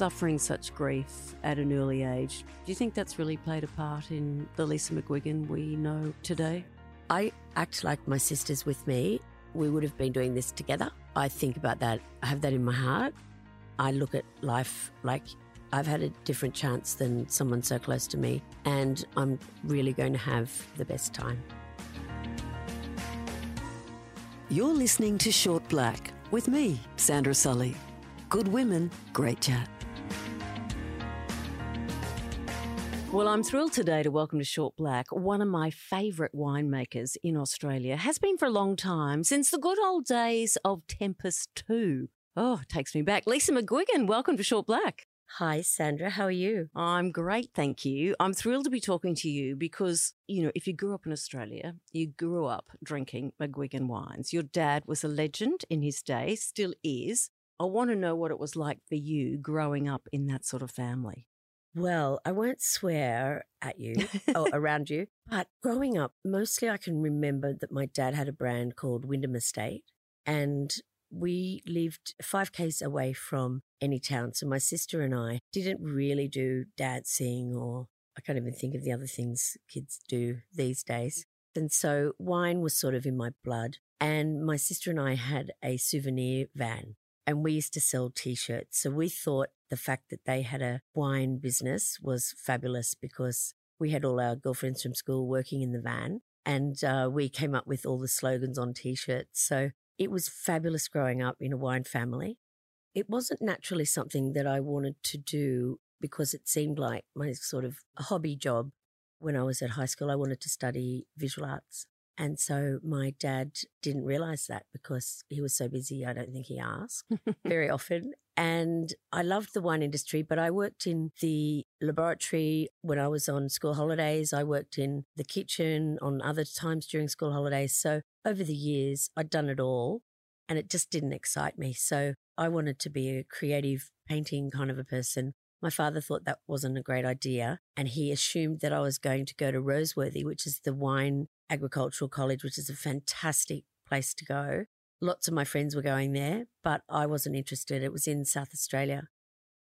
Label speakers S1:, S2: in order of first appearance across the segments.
S1: Suffering such grief at an early age, do you think that's really played a part in the Lisa McGuigan we know today?
S2: I act like my sister's with me. We would have been doing this together. I think about that. I have that in my heart. I look at life like I've had a different chance than someone so close to me, and I'm really going to have the best time.
S3: You're listening to Short Black with me, Sandra Sully. Good women, great chat.
S1: Well, I'm thrilled today to welcome to Short Black one of my favourite winemakers in Australia. Has been for a long time, since the good old days of Tempus 2. Oh, it takes me back. Lisa McGuigan, welcome to Short Black.
S2: Hi, Sandra. How are you?
S1: I'm great, thank you. I'm thrilled to be talking to you because, you know, if you grew up in Australia, you grew up drinking McGuigan wines. Your dad was a legend in his day, still is. I want to know what it was like for you growing up in that sort of family.
S2: Well, I won't swear at you or around you, but growing up, mostly I can remember that my dad had a brand called Wyndham Estate, and we lived five k's away from any town. So my sister and I didn't really do dancing, or I can't even think of the other things kids do these days. And so wine was sort of in my blood. And my sister and I had a souvenir van and we used to sell t-shirts. So we thought the fact that they had a wine business was fabulous because we had all our girlfriends from school working in the van and uh, we came up with all the slogans on t-shirts. So it was fabulous growing up in a wine family. It wasn't naturally something that I wanted to do because it seemed like my sort of hobby job. When I was at high school, I wanted to study visual arts. And so my dad didn't realize that because he was so busy. I don't think he asked very often. And I loved the wine industry, but I worked in the laboratory when I was on school holidays. I worked in the kitchen on other times during school holidays. So over the years, I'd done it all and it just didn't excite me. So I wanted to be a creative painting kind of a person. My father thought that wasn't a great idea, and he assumed that I was going to go to Roseworthy, which is the wine agricultural college, which is a fantastic place to go. Lots of my friends were going there, but I wasn't interested. It was in South Australia.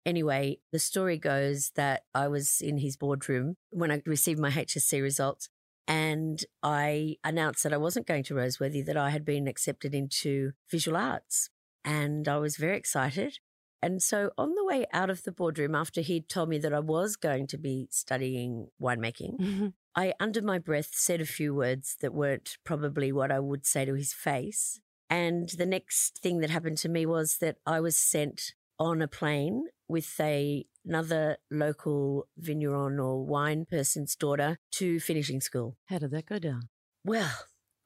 S2: Anyway, the story goes that I was in his boardroom when I received my HSC results, and I announced that I wasn't going to Roseworthy, that I had been accepted into visual arts. And I was very excited. And so on the way out of the boardroom, after he'd told me that I was going to be studying winemaking, mm-hmm. I, under my breath, said a few words that weren't probably what I would say to his face. And the next thing that happened to me was that I was sent on a plane with a, another local vigneron or wine person's daughter to finishing school.
S1: How did that go down?
S2: Well,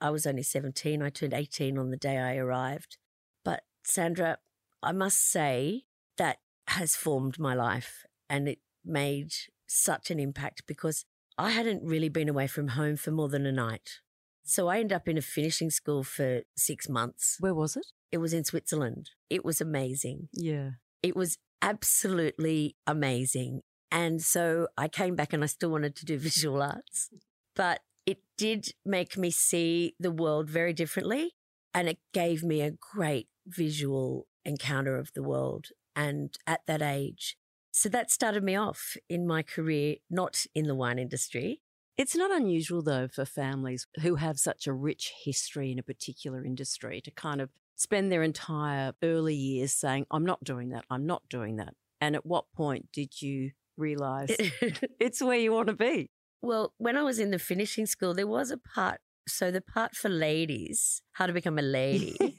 S2: I was only 17. I turned 18 on the day I arrived. But Sandra, I must say that has formed my life and it made such an impact because I hadn't really been away from home for more than a night. So I ended up in a finishing school for six months.
S1: Where was it?
S2: It was in Switzerland. It was amazing.
S1: Yeah.
S2: It was absolutely amazing. And so I came back and I still wanted to do visual arts, but it did make me see the world very differently. And it gave me a great visual encounter of the world. And at that age, so that started me off in my career, not in the wine industry.
S1: It's not unusual, though, for families who have such a rich history in a particular industry to kind of spend their entire early years saying, I'm not doing that, I'm not doing that. And at what point did you realize it's where you want to be?
S2: Well, when I was in the finishing school, there was a part. So the part for ladies, how to become a lady.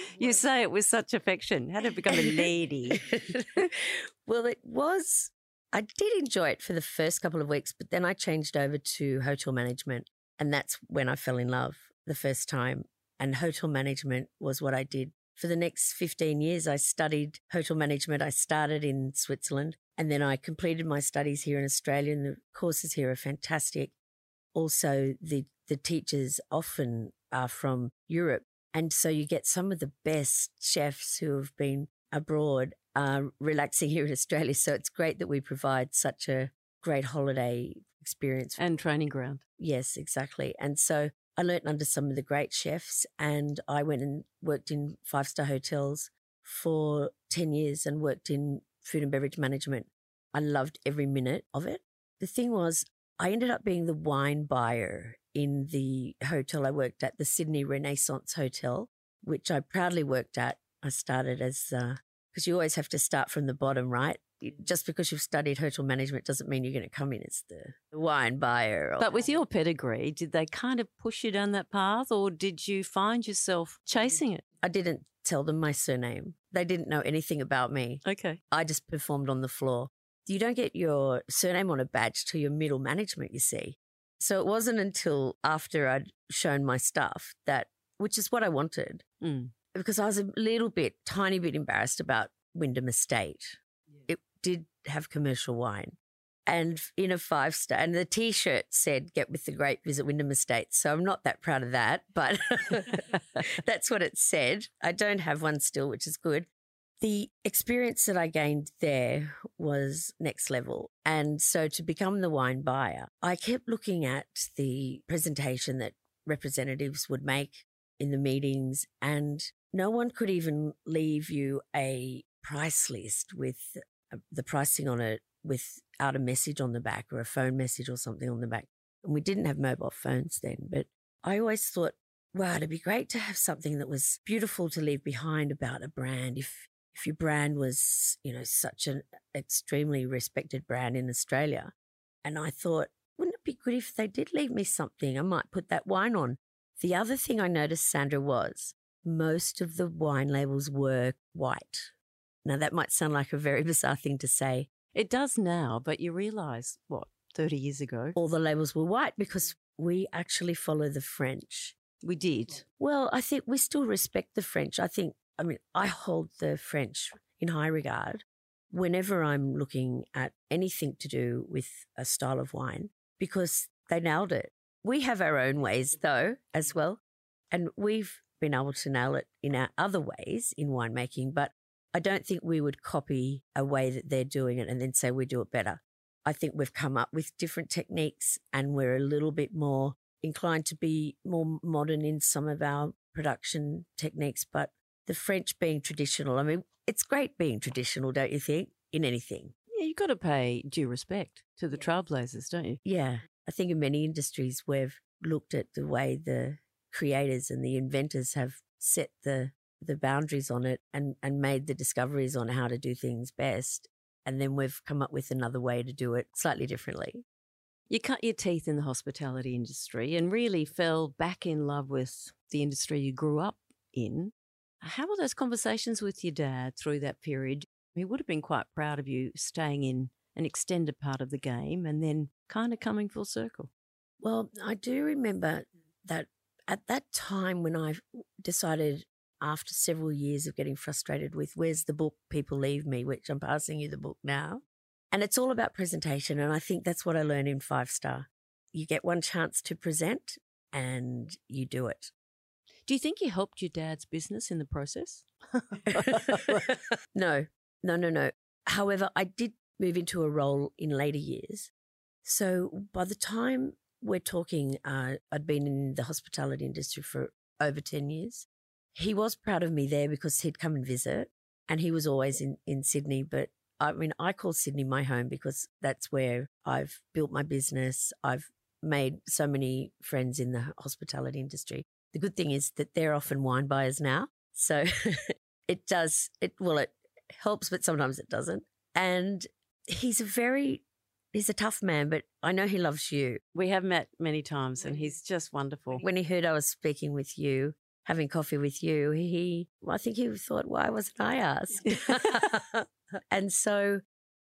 S1: you say it with such affection. How to become a lady.
S2: Well, it was, I did enjoy it for the first couple of weeks, but then I changed over to hotel management. And that's when I fell in love the first time. And hotel management was what I did. For the next 15 years, I studied hotel management. I started in Switzerland and then I completed my studies here in Australia. And the courses here are fantastic. Also, the, the teachers often are from Europe. And so you get some of the best chefs who have been abroad uh, relaxing here in Australia. So it's great that we provide such a great holiday experience.
S1: And training ground.
S2: Yes, exactly. And so I learnt under some of the great chefs and I went and worked in five star hotels for 10 years and worked in food and beverage management. I loved every minute of it. The thing was, I ended up being the wine buyer in the hotel I worked at, the Sydney Renaissance Hotel, which I proudly worked at. I started as, because you always have to start from the bottom, right? Just because you've studied hotel management doesn't mean you're going to come in as the, the wine buyer.
S1: But with your pedigree, did they kind of push you down that path or did you find yourself chasing it?
S2: I didn't tell them my surname. They didn't know anything about me.
S1: Okay.
S2: I just performed on the floor. You don't get your surname on a badge till your middle management, you see. So it wasn't until after I'd shown my stuff that, which is what I wanted,
S1: Mm.
S2: Because I was a little bit, tiny bit embarrassed about Wyndham Estate. It did have commercial wine. And in a five star, and the t shirt said, get with the great visit Wyndham Estate. So I'm not that proud of that, but that's what it said. I don't have one still, which is good. The experience that I gained there was next level. And so to become the wine buyer, I kept looking at the presentation that representatives would make in the meetings, and no one could even leave you a price list with uh, the pricing on it without a message on the back or a phone message or something on the back. And we didn't have mobile phones then, but I always thought, wow, it'd be great to have something that was beautiful to leave behind about a brand. If if your brand was, you know, such an extremely respected brand in Australia. And I thought, wouldn't it be good if they did leave me something? I might put that wine on. The other thing I noticed, Sandra, was most of the wine labels were white. Now, that might sound like a very bizarre thing to say.
S1: It does now, but you realize what, 30 years ago?
S2: All the labels were white because we actually follow the French.
S1: We did.
S2: Well, I think we still respect the French. I think I mean, I hold the French in high regard whenever I'm looking at anything to do with a style of wine because they nailed it. We have our own ways, though, as well. And we've been able to nail it in our other ways in winemaking, but I don't think we would copy a way that they're doing it and then say we do it better. I think we've come up with different techniques and we're a little bit more inclined to be more modern in some of our production techniques, but the French being traditional. I mean, it's great being traditional, don't you think, in anything?
S1: Yeah, you've got to pay due respect to the trailblazers, don't you?
S2: Yeah. I think in many industries, we've looked at the way the creators and the inventors have set the the boundaries on it and, and made the discoveries on how to do things best. And then we've come up with another way to do it slightly differently.
S1: You cut your teeth in the hospitality industry and really fell back in love with the industry you grew up in. How were those conversations with your dad through that period? He would have been quite proud of you staying in an extended part of the game and then kind of coming full circle.
S2: Well, I do remember that at that time when I decided after several years of getting frustrated with where's the book people leave me, which I'm passing you the book now. And it's all about presentation. And I think that's what I learned in five star. You get one chance to present and you do it.
S1: Do you think you helped your dad's business in the process?
S2: no, no, no, no. However, I did move into a role in later years. So by the time we're talking, uh, I'd been in the hospitality industry for over 10 years. He was proud of me there because he'd come and visit and he was always in, in Sydney. But I mean, I call Sydney my home because that's where I've built my business. I've made so many friends in the hospitality industry. The good thing is that they're often wine buyers now. So it does, it, well, it helps, but sometimes it doesn't. And he's a very, he's a tough man, but I know he loves you.
S1: We have met many times and he's just wonderful.
S2: When he heard I was speaking with you, having coffee with you, he, I think he thought, why wasn't I asked? and so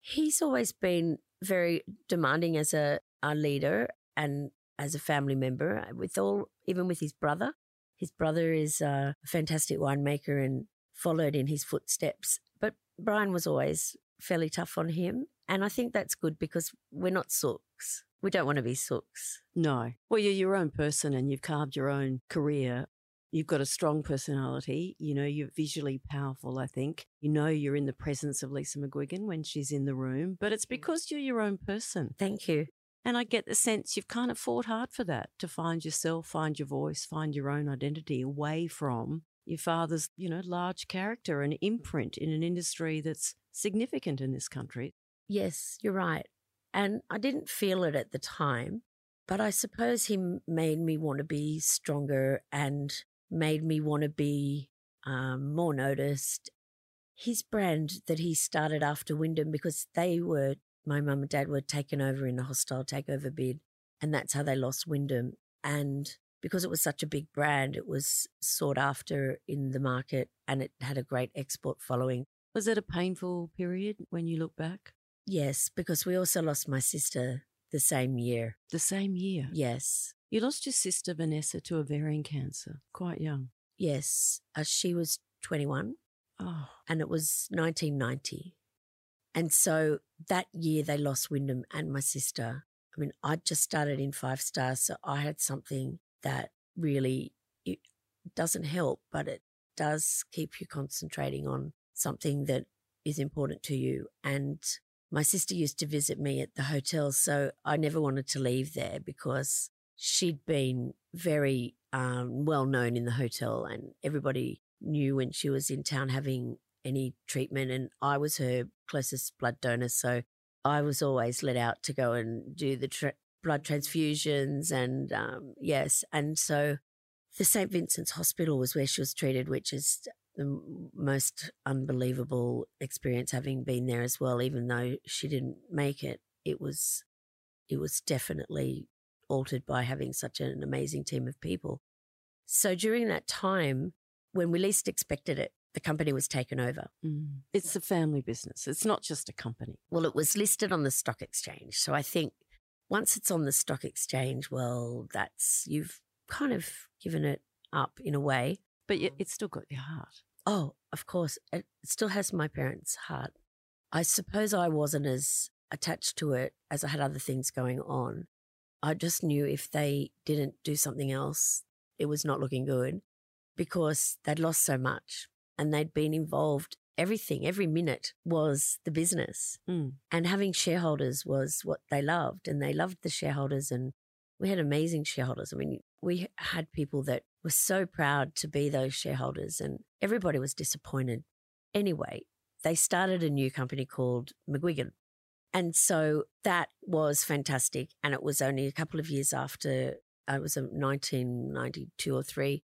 S2: He's always been very demanding as a, a leader and as a family member, uh, with all, even with his brother. His brother is a fantastic winemaker and followed in his footsteps. But Brian was always fairly tough on him. And I think that's good because we're not sooks. We don't want to be sooks.
S1: No. Well, you're your own person and you've carved your own career. You've got a strong personality. You know, you're visually powerful, I think. You know, you're in the presence of Lisa McGuigan when she's in the room, but it's mm. because you're your own person.
S2: Thank you.
S1: And I get the sense you've kind of fought hard for that to find yourself, find your voice, find your own identity away from your father's, you know, large character and imprint in an industry that's significant in this country.
S2: Yes, you're right. And I didn't feel it at the time, but I suppose he made me want to be stronger and made me want to be um, more noticed. His brand that he started after Wyndham, because they were, my mum and dad were taken over in a hostile takeover bid, and that's how they lost Wyndham. And because it was such a big brand, it was sought after in the market and it had a great export following.
S1: Was it a painful period when you look back?
S2: Yes, because we also lost my sister the same year.
S1: The same year?
S2: Yes.
S1: You lost your sister, Vanessa, to ovarian cancer, quite young.
S2: Yes. Uh, she was 21.
S1: Oh.
S2: And it was 1990. And so that year they lost Wyndham and my sister. I mean, I'd just started in five stars, so I had something that really it doesn't help, but it does keep you concentrating on something that is important to you. And my sister used to visit me at the hotel, so I never wanted to leave there because she'd been very um, well known in the hotel, and everybody knew when she was in town having any treatment. And I was her closest blood donor, so I was always let out to go and do the tra- blood transfusions. And um, yes, and so the St. Vincent's Hospital was where she was treated, which is the most unbelievable experience having been there as well even though she didn't make it it was it was definitely altered by having such an amazing team of people. So during that time when we least expected it the company was taken over.
S1: Mm. it's a family business. It's not just a company.
S2: Well it was listed on the stock exchange. So i think once it's on the stock exchange well that's you've kind of given it up in a way.
S1: But it's still got your heart.
S2: Oh, of course. It still has my parents' heart. I suppose I wasn't as attached to it as I had other things going on. I just knew if they didn't do something else, it was not looking good because they'd lost so much and they'd been involved. Everything, every minute was the business.
S1: Mm.
S2: And having shareholders was what they loved. And they loved the shareholders. And we had amazing shareholders. I mean, we had people that were so proud to be those shareholders, and everybody was disappointed. Anyway, they started a new company called McGuigan. And so that was fantastic. And it was only a couple of years after, uh, it was 1992 or three,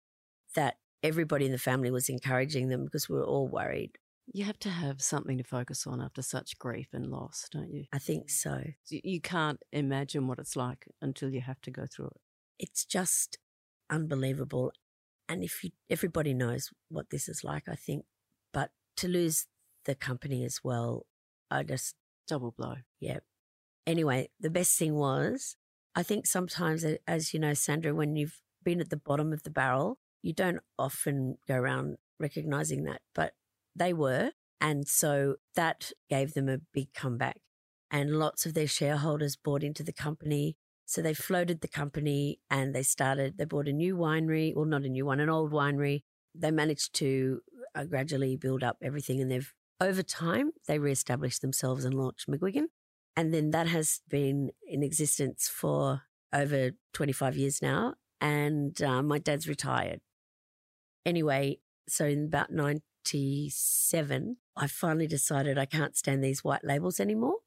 S2: that everybody in the family was encouraging them because we were all worried.
S1: You have to have something to focus on after such grief and loss, don't you?
S2: I think so.
S1: You can't imagine what it's like until you have to go through it.
S2: It's just unbelievable. And if you, everybody knows what this is like, I think, but to lose the company as well, I just
S1: double blow.
S2: Yeah. Anyway, the best thing was, I think sometimes, as you know, Sandra, when you've been at the bottom of the barrel, you don't often go around recognizing that, but they were. And so that gave them a big comeback. And lots of their shareholders bought into the company. So they floated the company and they started, they bought a new winery, well, not a new one, an old winery. They managed to uh, gradually build up everything and they've, over time, they reestablished themselves and launched McGuigan. And then that has been in existence for over 25 years now. And uh, my dad's retired. Anyway, so in about 97, I finally decided I can't stand these white labels anymore.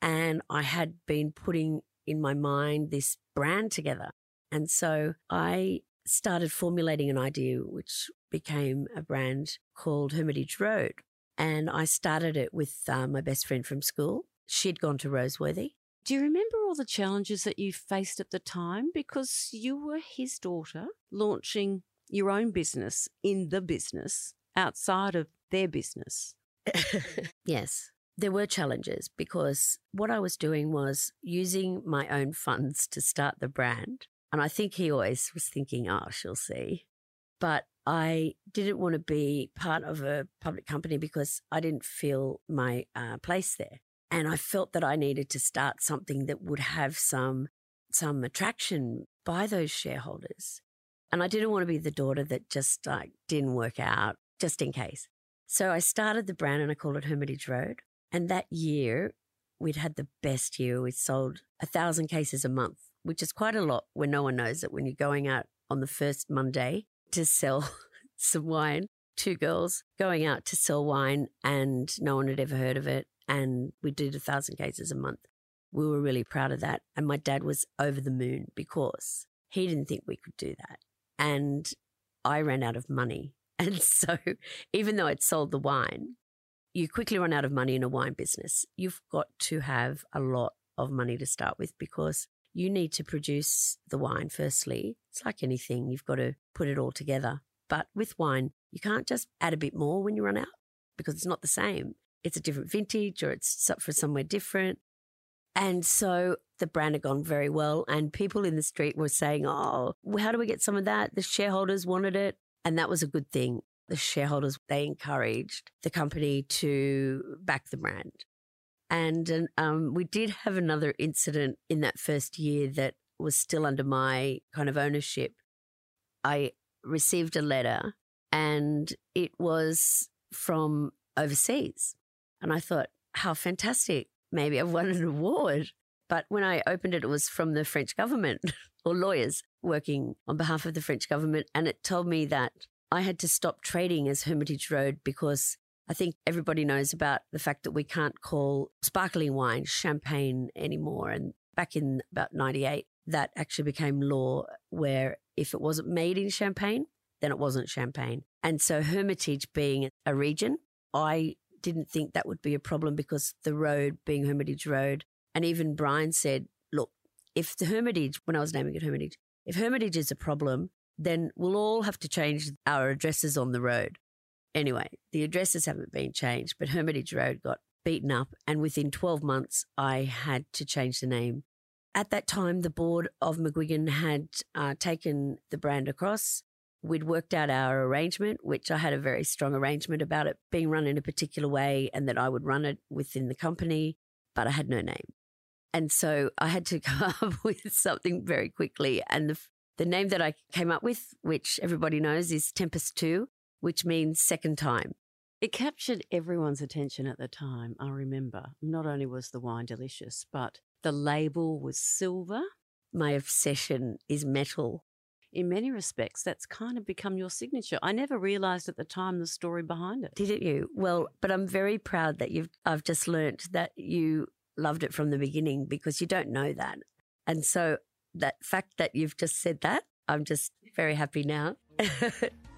S2: And I had been putting in my mind this brand together. And so I started formulating an idea which became a brand called Hermitage Road. And I started it with uh, my best friend from school. She'd gone to Roseworthy.
S1: Do you remember all the challenges that you faced at the time? Because you were his daughter launching your own business in the business outside of their business.
S2: yes. There were challenges because what I was doing was using my own funds to start the brand. And I think he always was thinking, oh, she'll see. But I didn't want to be part of a public company because I didn't feel my uh, place there. And I felt that I needed to start something that would have some some attraction by those shareholders. And I didn't want to be the daughter that just like didn't work out just in case. So I started the brand and I called it Hermitage Road. And that year, we'd had the best year. We sold a thousand cases a month, which is quite a lot when no one knows it. When you're going out on the first Monday to sell some wine, two girls going out to sell wine, and no one had ever heard of it. And we did a thousand cases a month. We were really proud of that. And my dad was over the moon because he didn't think we could do that. And I ran out of money. And so, even though I'd sold the wine, you quickly run out of money in a wine business. You've got to have a lot of money to start with because you need to produce the wine firstly. It's like anything, you've got to put it all together. But with wine, you can't just add a bit more when you run out because it's not the same. It's a different vintage or it's for somewhere different. And so the brand had gone very well. And people in the street were saying, Oh, how do we get some of that? The shareholders wanted it. And that was a good thing. The shareholders, they encouraged the company to back the brand. And um, we did have another incident in that first year that was still under my kind of ownership. I received a letter and it was from overseas. And I thought, how fantastic. Maybe I've won an award. But when I opened it, it was from the French government or lawyers working on behalf of the French government. And it told me that I had to stop trading as Hermitage Road because I think everybody knows about the fact that we can't call sparkling wine champagne anymore. And back in about 98, that actually became law where if it wasn't made in Champagne, then it wasn't Champagne. And so Hermitage being a region, I didn't think that would be a problem because the road being Hermitage Road, and even Brian said, look, if the Hermitage, when I was naming it Hermitage, if Hermitage is a problem, then we'll all have to change our addresses on the road. Anyway, the addresses haven't been changed, but Hermitage Road got beaten up, and within 12 months, I had to change the name. At that time, the board of McGuigan had uh, taken the brand across. We'd worked out our arrangement, which I had a very strong arrangement about it being run in a particular way and that I would run it within the company, but I had no name. And so I had to come up with something very quickly. And the, the name that I came up with, which everybody knows, is Tempus 2, which means second time.
S1: It captured everyone's attention at the time, I remember. Not only was the wine delicious, but the label was silver.
S2: My obsession is metal
S1: in many respects, that's kind of become your signature. I never realized at the time the story behind it.
S2: Didn't you? Well, but I'm very proud that you've, I've just learnt that you loved it from the beginning because you don't know that. And so that fact that you've just said that, I'm just very happy now.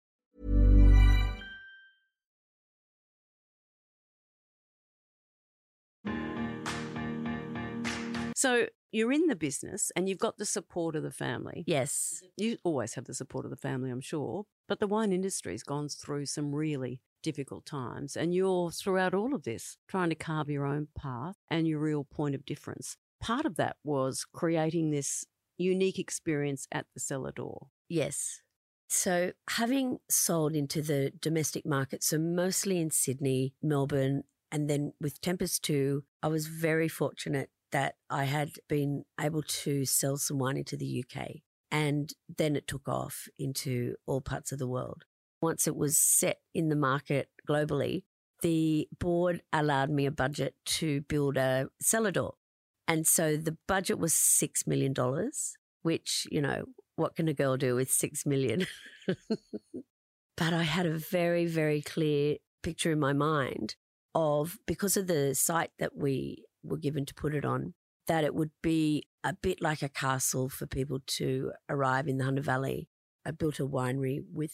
S1: So you're in the business and you've got the support of the family.
S2: Yes.
S1: You always have the support of the family, I'm sure. But the wine industry's gone through some really difficult times. And you're throughout all of this trying to carve your own path and your real point of difference. Part of that was creating this unique experience at the cellar door.
S2: Yes. So, having sold into the domestic market, so mostly in Sydney, Melbourne, and then with Tempus 2, I was very fortunate that I had been able to sell some wine into the UK. And then it took off into all parts of the world. Once it was set in the market globally, the board allowed me a budget to build a cellar door. And so the budget was $6 million, which, you know, what can a girl do with 6 million? but I had a very, very clear picture in my mind of because of the site that we were given to put it on, that it would be a bit like a castle for people to arrive in the Hunter Valley. I built a winery with,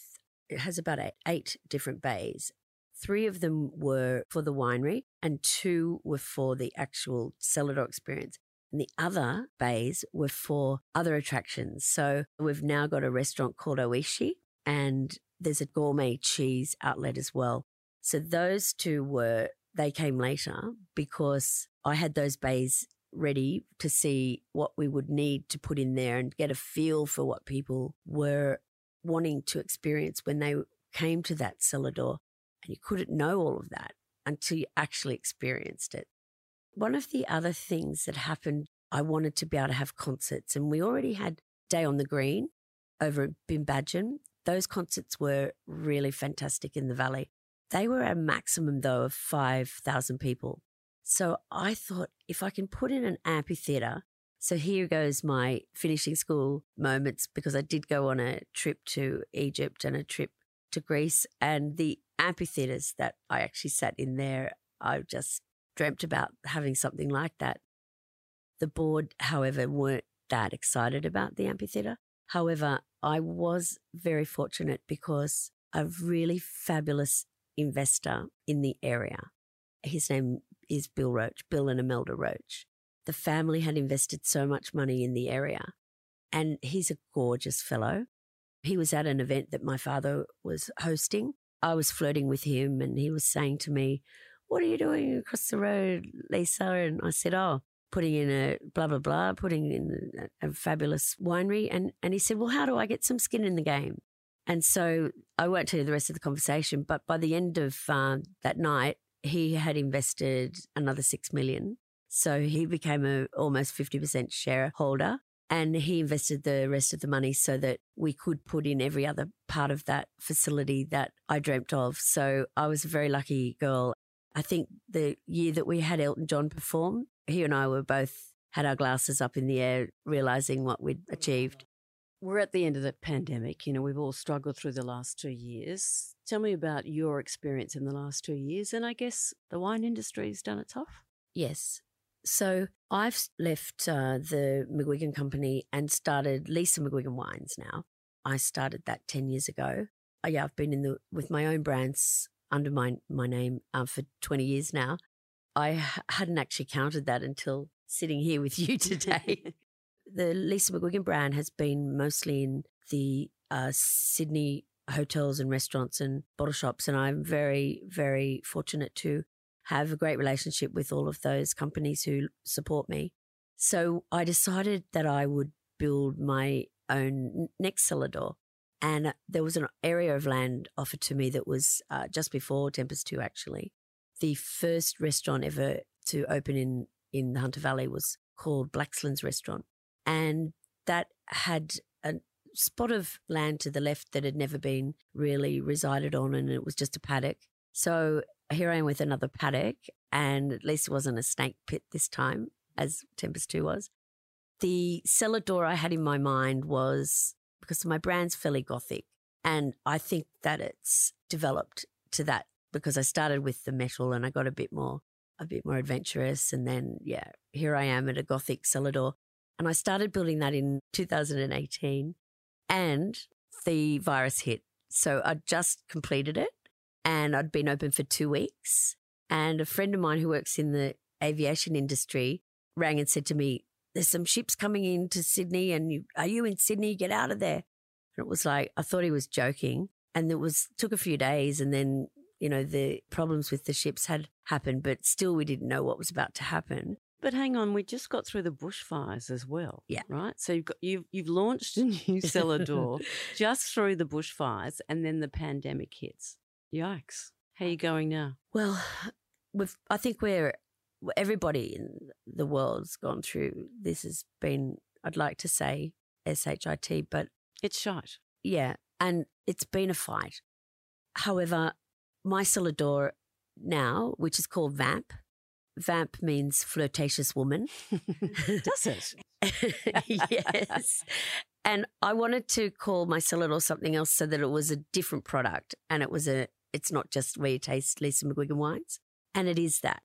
S2: it has about eight, eight different bays. Three of them were for the winery and two were for the actual cellar door experience. And the other bays were for other attractions. So we've now got a restaurant called Oishi and there's a gourmet cheese outlet as well. So those two were, they came later because I had those bays ready to see what we would need to put in there and get a feel for what people were wanting to experience when they came to that cellar door. And you couldn't know all of that until you actually experienced it. One of the other things that happened, I wanted to be able to have concerts, and we already had Day on the Green over at Bimbadgen. Those concerts were really fantastic in the valley. They were a maximum, though, of 5,000 people. So I thought if I can put in an amphitheatre, so here goes my finishing school moments because I did go on a trip to Egypt and a trip to Greece, and the amphitheatres that I actually sat in there, I just dreamt about having something like that. The board, however, weren't that excited about the amphitheatre. However, I was very fortunate because a really fabulous investor in the area. His name is Bill Roche, Bill and Imelda Roche. The family had invested so much money in the area, and he's a gorgeous fellow. He was at an event that my father was hosting. I was flirting with him, and he was saying to me, what are you doing across the road, Lisa? And I said, oh, putting in a blah, blah, blah, putting in a, a fabulous winery. And, and he said, well, how do I get some skin in the game? And so I won't tell you the rest of the conversation, but by the end of uh, that night, he had invested another six million. So he became a almost 50% shareholder and he invested the rest of the money so that we could put in every other part of that facility that I dreamt of. So I was a very lucky girl. I think the year that we had Elton John perform, he and I were both had our glasses up in the air, realizing what we'd achieved.
S1: We're at the end of the pandemic. You know, we've all struggled through the last two years. Tell me about your experience in the last two years. And I guess the wine industry's done it tough.
S2: Yes. So I've left uh, the McGuigan Company and started Lisa McGuigan Wines now. I started that 10 years ago. Oh, yeah, I've been in the with my own brands under my my name uh, for 20 years now. I hadn't actually counted that until sitting here with you today. The Lisa McGuigan brand has been mostly in the uh, Sydney hotels and restaurants and bottle shops, and I'm very, very fortunate to have a great relationship with all of those companies who support me. So I decided that I would build my own next cellar door. And there was an area of land offered to me that was uh, just before Tempus 2, actually. The first restaurant ever to open in, in the Hunter Valley was called Blaxland's Restaurant. And that had a spot of land to the left that had never been really resided on, and it was just a paddock. So here I am with another paddock, and at least it wasn't a snake pit this time, as Tempus 2 was. The cellar door I had in my mind was because my brand's fairly gothic. And I think that it's developed to that because I started with the metal and I got a bit more, a bit more adventurous. And then, yeah, here I am at a gothic cellar door. And I started building that in 2018 and the virus hit. So I just completed it and I'd been open for two weeks. And a friend of mine who works in the aviation industry rang and said to me, there's some ships coming into Sydney and you, are you in Sydney? Get out of there. And it was like, I thought he was joking. And it was, took a few days and then, you know, the problems with the ships had happened, but still we didn't know what was about to happen.
S1: But hang on, we just got through the bushfires as well.
S2: Yeah.
S1: Right. So you've got you've you've launched a new cellar door just through the bushfires, and then the pandemic hits. Yikes! How are you going now?
S2: Well, we've, I think we're everybody in the world's gone through this has been, I'd like to say SHIT, but
S1: It's shite.
S2: yeah, and it's been a fight. However, my cellar door now, which is called Vamp, Vamp means flirtatious woman.
S1: Does it?
S2: yes. And I wanted to call my cellar door something else so that it was a different product and it was a, it's not just where you taste Lisa McGuigan wines. And it is that.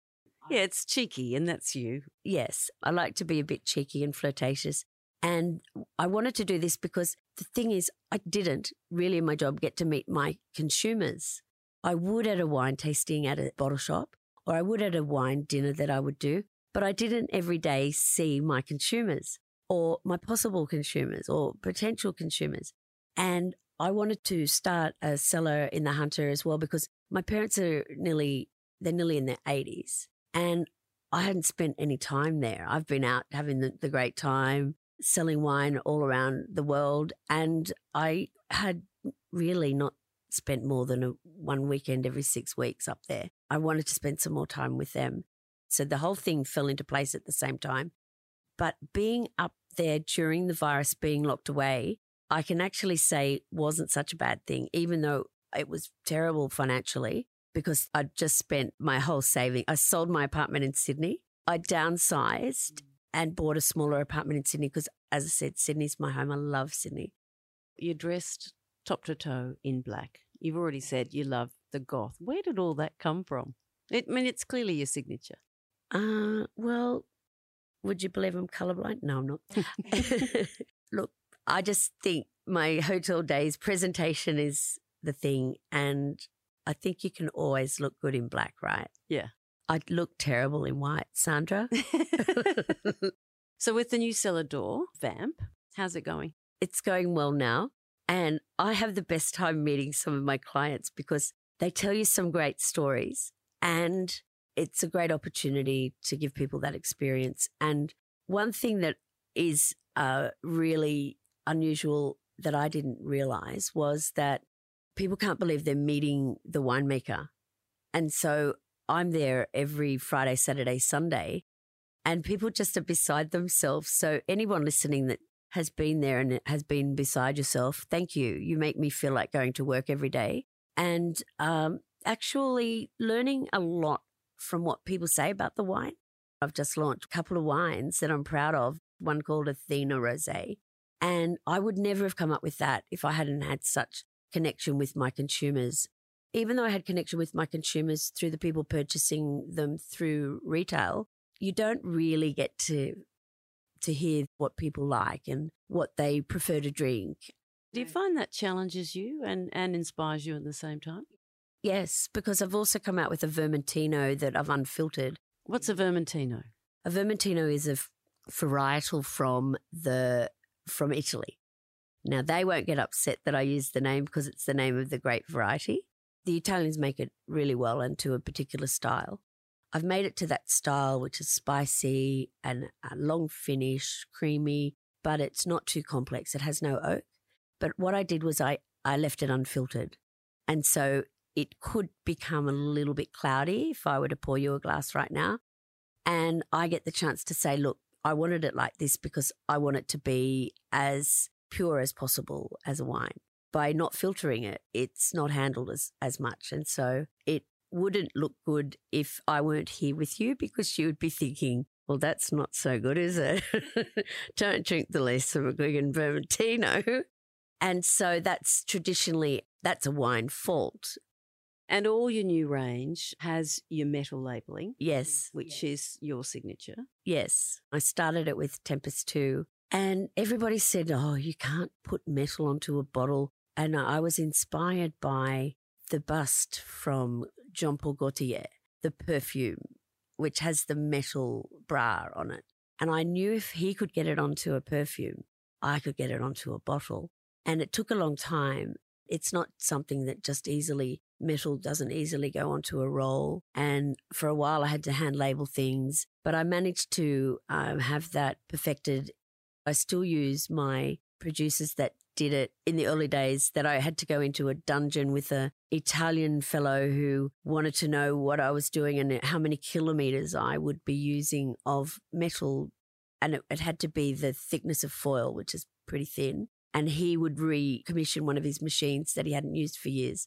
S1: Yeah, it's cheeky, and that's you.
S2: Yes, I like to be a bit cheeky and flirtatious. And I wanted to do this because the thing is, I didn't really in my job get to meet my consumers. I would at a wine tasting at a bottle shop, or I would at a wine dinner that I would do, but I didn't every day see my consumers or my possible consumers or potential consumers. And I wanted to start a cellar in the Hunter as well because my parents are nearly, they're nearly in their 80s. And I hadn't spent any time there. I've been out having the, the great time, selling wine all around the world. And I had really not spent more than a, one weekend every six weeks up there. I wanted to spend some more time with them. So the whole thing fell into place at the same time. But being up there during the virus being locked away, I can actually say wasn't such a bad thing, even though it was terrible financially because I'd just spent my whole saving. I sold my apartment in Sydney. I downsized and bought a smaller apartment in Sydney because, as I said, Sydney's my home. I love Sydney.
S1: You're dressed top to toe in black. You've already said you love the goth. Where did all that come from? It, I mean, it's clearly your signature.
S2: Uh, well, would you believe I'm colorblind? No, I'm not. Look, I just think my hotel days presentation is the thing. And I think you can always look good in black, right?
S1: Yeah.
S2: I'd look terrible in white, Sandra.
S1: so with the new cellar door, Vamp, how's it going?
S2: it's going well now. And I have the best time meeting some of my clients because they tell you some great stories and it's a great opportunity to give people that experience. And one thing that is uh, really unusual that I didn't realize was that people can't believe they're meeting the winemaker. And so I'm there every Friday, Saturday, Sunday, and people just are beside themselves. So anyone listening that has been there and it has been beside yourself, thank you. You make me feel like going to work every day and um, actually learning a lot from what people say about the wine. I've just launched a couple of wines that I'm proud of, one called Athena Rosé. And I would never have come up with that if I hadn't had such connection with my consumers. Even though I had connection with my consumers through the people purchasing them through retail, you don't really get to to hear what people like and what they prefer to drink.
S1: Do you find that challenges you and, and inspires you at the same time?
S2: Yes, because I've also come out with a Vermentino that I've unfiltered.
S1: What's a Vermentino?
S2: A Vermentino is a varietal from the from Italy. Now they won't get upset that I use the name because it's the name of the grape variety. The Italians make it really well and to a particular style. I've made it to that style, which is spicy and a long finish, creamy, but it's not too complex. It has no oak. But what I did was I, I left it unfiltered. And so it could become a little bit cloudy if I were to pour you a glass right now. And I get the chance to say, look, I wanted it like this because I want it to be as pure as possible as a wine. By not filtering it, it's not handled as, as much. And so it wouldn't look good if I weren't here with you because you would be thinking, well, that's not so good, is it? Don't drink the Lisa McGuigan Vermentino. And so that's traditionally, that's a wine fault.
S1: And all your new range has your metal labeling,
S2: Yes.
S1: which is your signature.
S2: Yes. I started it with Tempus 2 and everybody said, oh, you can't put metal onto a bottle. And I was inspired by the bust from Jean Paul Gaultier, the perfume, which has the metal bra on it. And I knew if he could get it onto a perfume, I could get it onto a bottle. And it took a long time. It's not something that just easily, metal doesn't easily go onto a roll. And for a while, I had to hand label things, but I managed to um, have that perfected. I still use my producers that did it in the early days that I had to go into a dungeon with a Italian fellow who wanted to know what I was doing and how many kilometers I would be using of metal. And it, it had to be the thickness of foil, which is pretty thin. And he would recommission one of his machines that he hadn't used for years.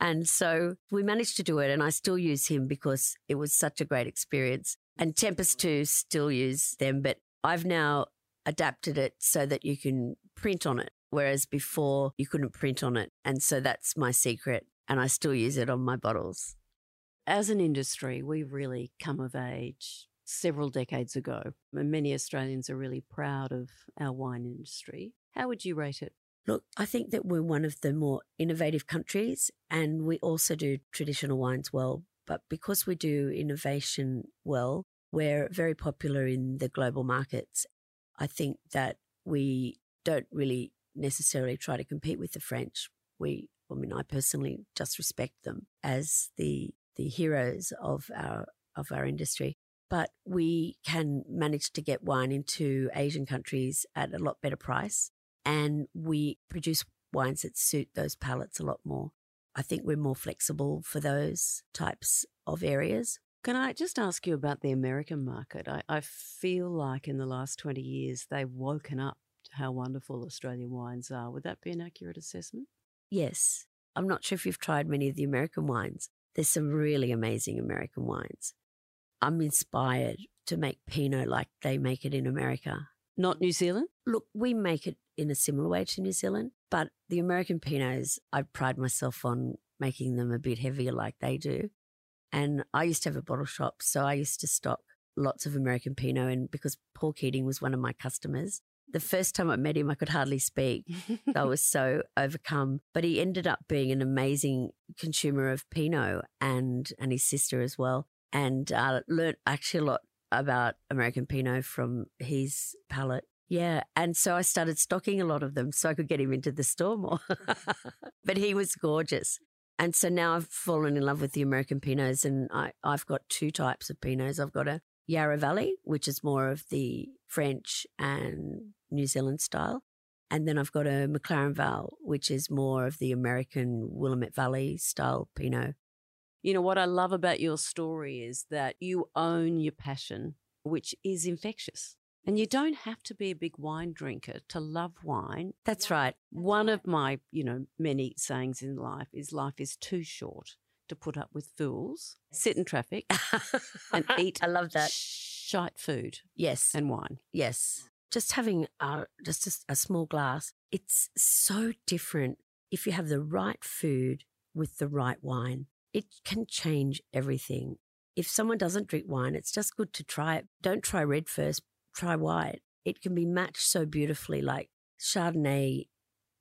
S2: And so we managed to do it, and I still use him because it was such a great experience. And Tempus too still use them, but I've now adapted it so that you can print on it, whereas before you couldn't print on it. And so that's my secret, and I still use it on my bottles.
S1: As an industry, we've really come of age several decades ago. And many Australians are really proud of our wine industry. How would you rate it?
S2: Look, I think that we're one of the more innovative countries, and we also do traditional wines well. But because we do innovation well, we're very popular in the global markets. I think that we don't really necessarily try to compete with the French. We, I mean, I personally just respect them as the the heroes of our of our industry. But we can manage to get wine into Asian countries at a lot better price, and we produce wines that suit those palates a lot more. I think we're more flexible for those types of areas.
S1: Can I just ask you about the American market? I, I feel like in the last 20 years, they've woken up how wonderful Australian wines are. Would that be an accurate assessment?
S2: Yes. I'm not sure if you've tried many of the American wines. There's some really amazing American wines. I'm inspired to make Pinot like they make it in America.
S1: Not New Zealand?
S2: Look, we make it in a similar way to New Zealand, but the American Pinots, I pride myself on making them a bit heavier like they do. And I used to have a bottle shop, so I used to stock lots of American Pinot. And because Paul Keating was one of my customers, the first time I met him, I could hardly speak. I was so overcome. But he ended up being an amazing consumer of Pinot and, and his sister as well. And uh, learned actually a lot about American Pinot from his palate. Yeah. And so I started stocking a lot of them so I could get him into the store more. but he was gorgeous. And so now I've fallen in love with the American Pinots, and I, I've got two types of Pinots. I've got a Yarra Valley, which is more of the French and New Zealand style. And then I've got a McLaren Vale, which is more of the American Willamette Valley style Pinot.
S1: You know, what I love about your story is that you own your passion, which is infectious. And you don't have to be a big wine drinker to love wine.
S2: That's right.
S1: One of my, you know, many sayings in life is life is too short to put up with fools, sit in traffic, and eat
S2: I love that.
S1: shite food
S2: Yes.
S1: and wine.
S2: Yes. Just having uh, just a, a small glass, it's so different if you have the right food with the right wine. It can change everything. If someone doesn't drink wine, it's just good to try it. Don't try red first, try white. It can be matched so beautifully. Like Chardonnay,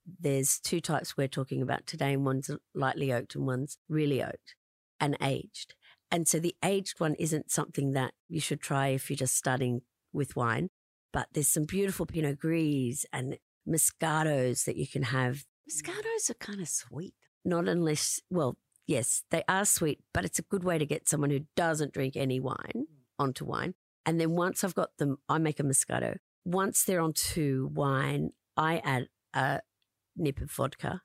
S2: there's two types we're talking about today, and one's lightly oaked and one's really oaked and aged. And so the aged one isn't something that you should try if you're just starting with wine, but there's some beautiful Pinot Gris and Moscatos that you can have.
S1: Moscatos are kind of sweet.
S2: Not unless, well, yes, they are sweet, but it's a good way to get someone who doesn't drink any wine hmm. onto wine. And then once I've got them, I make a Moscato. Once they're onto wine, I add a nip of vodka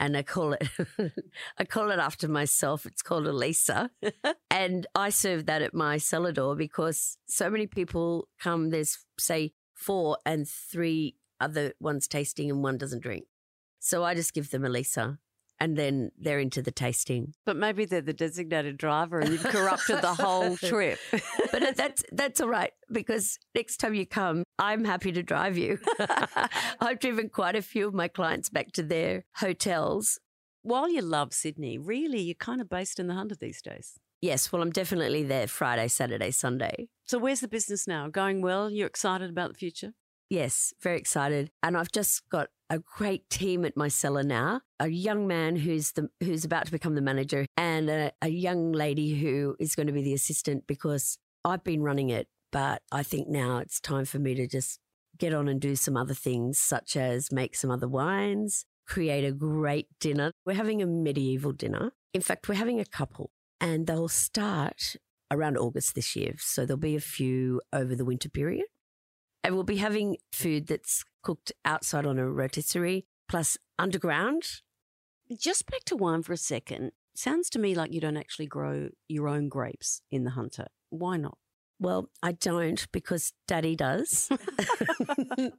S2: and I call it I call it after myself. It's called Elisa. and I serve that at my cellar door because so many people come, there's say four and three other ones tasting and one doesn't drink. So I just give them Elisa and then they're into the tasting.
S1: But maybe they're the designated driver and you've corrupted the whole trip.
S2: but that's that's all right because next time you come, I'm happy to drive you. I've driven quite a few of my clients back to their hotels.
S1: While you love Sydney, really, you're kind of based in the Hunter these days.
S2: Yes, well, I'm definitely there Friday, Saturday, Sunday.
S1: So, where's the business now? Going well? You're excited about the future?
S2: Yes, very excited. And I've just got a great team at my cellar now. A young man who's the who's about to become the manager, and a, a young lady who is going to be the assistant because I've been running it, but I think now it's time for me to just get on and do some other things, such as make some other wines, create a great dinner. We're having a medieval dinner. In fact, we're having a couple, and they'll start around August this year. So there'll be a few over the winter period. And we'll be having food that's cooked outside on a rotisserie. plus underground.
S1: Just back to wine for a second. Sounds to me like you don't actually grow your own grapes in the Hunter. Why not?
S2: Well, I don't because daddy does. and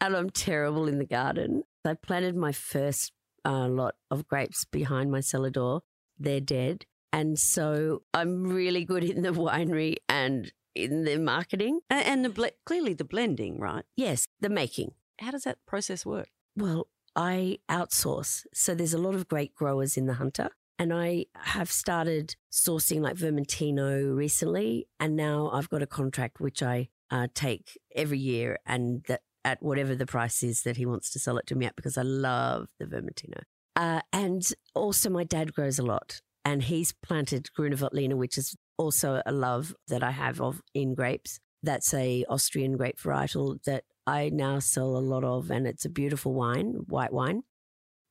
S2: I'm terrible in the garden. I planted my first uh, lot of grapes behind my cellar door. They're dead. And so I'm really good in the winery and in the marketing.
S1: And the ble- clearly the blending, right?
S2: Yes, the making.
S1: How does that process work?
S2: Well, I outsource. So there's a lot of great growers in the Hunter. And I have started sourcing like Vermentino recently. And now I've got a contract which I uh, take every year and that at whatever the price is that he wants to sell it to me at because I love the Vermentino. Uh, and also, my dad grows a lot and he's planted Grüner Veltliner, which is also a love that I have of in grapes. That's a Austrian grape varietal that I now sell a lot of, and it's a beautiful wine, white wine.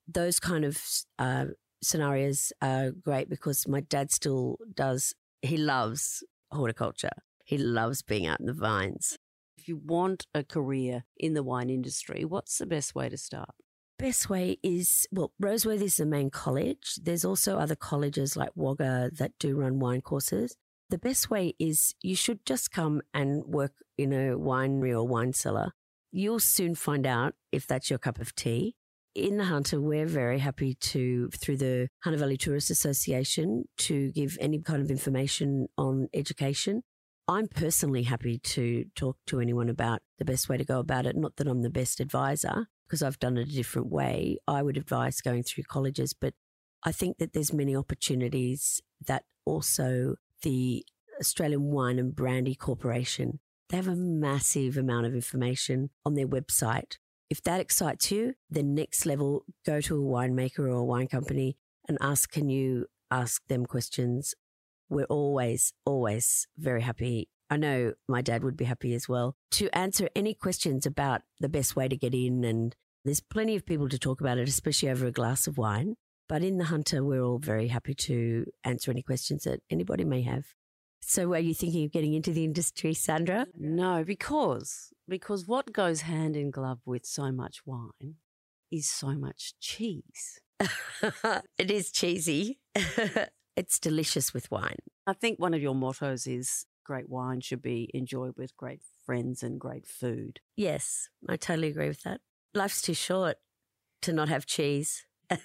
S2: Those kind of uh, scenarios are great because my dad still does. He loves horticulture. He loves being out in the vines.
S1: If you want a career in the wine industry, what's the best way to start?
S2: Best way is well, Roseworthy is the main college. There's also other colleges like Wagga that do run wine courses. The best way is you should just come and work in a winery or wine cellar. You'll soon find out if that's your cup of tea. In the Hunter, we're very happy to, through the Hunter Valley Tourist Association, to give any kind of information on education. I'm personally happy to talk to anyone about the best way to go about it. Not that I'm the best advisor because I've done it a different way. I would advise going through colleges, but I think that there's many opportunities that also the Australian Wine and Brandy Corporation, they have a massive amount of information on their website. If that excites you, then next level, go to a winemaker or a wine company and ask, can you ask them questions? We're always, always very happy. I know my dad would be happy as well to answer any questions about the best way to get in. And there's plenty of people to talk about it, especially over a glass of wine. But in the Hunter, we're all very happy to answer any questions that anybody may have. So, are you thinking of getting into the industry, Sandra?
S1: No, because because what goes hand in glove with so much wine is so much cheese.
S2: it is cheesy. it's delicious with wine.
S1: I think one of your mottos is great wine should be enjoyed with great friends and great food.
S2: Yes, I totally agree with that. Life's too short to not have cheese.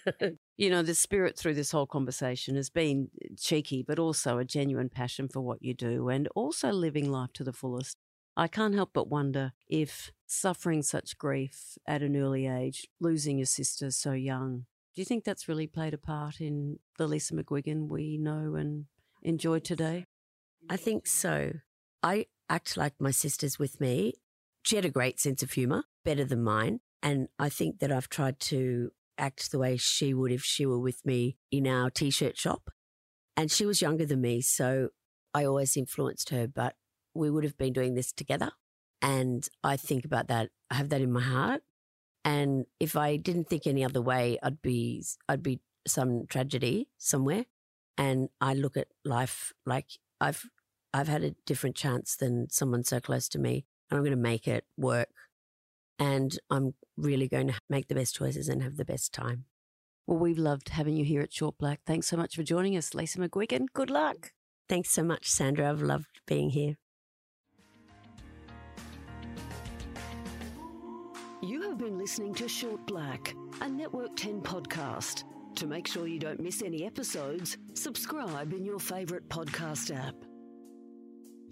S1: You know, the spirit through this whole conversation has been cheeky, but also a genuine passion for what you do and also living life to the fullest. I can't help but wonder if suffering such grief at an early age, losing your sister so young, do you think that's really played a part in the Lisa McGuigan we know and enjoy today?
S2: I think so. I act like my sister's with me. She had a great sense of humour, better than mine. And I think that I've tried to act the way she would if she were with me in our t shirt shop. And she was younger than me, so I always influenced her, but we would have been doing this together. And I think about that. I have that in my heart. And if I didn't think any other way, I'd be I'd be some tragedy somewhere. And I look at life like I've I've had a different chance than someone so close to me, and I'm going to make it work. And I'm really going to make the best choices and have the best time.
S1: Well, we've loved having you here at Short Black. Thanks so much for joining us, Lisa McGuigan. Good luck.
S2: Thanks so much, Sandra. I've loved being here.
S3: You have been listening to Short Black, a Network 10 podcast. To make sure you don't miss any episodes, subscribe in your favourite podcast app.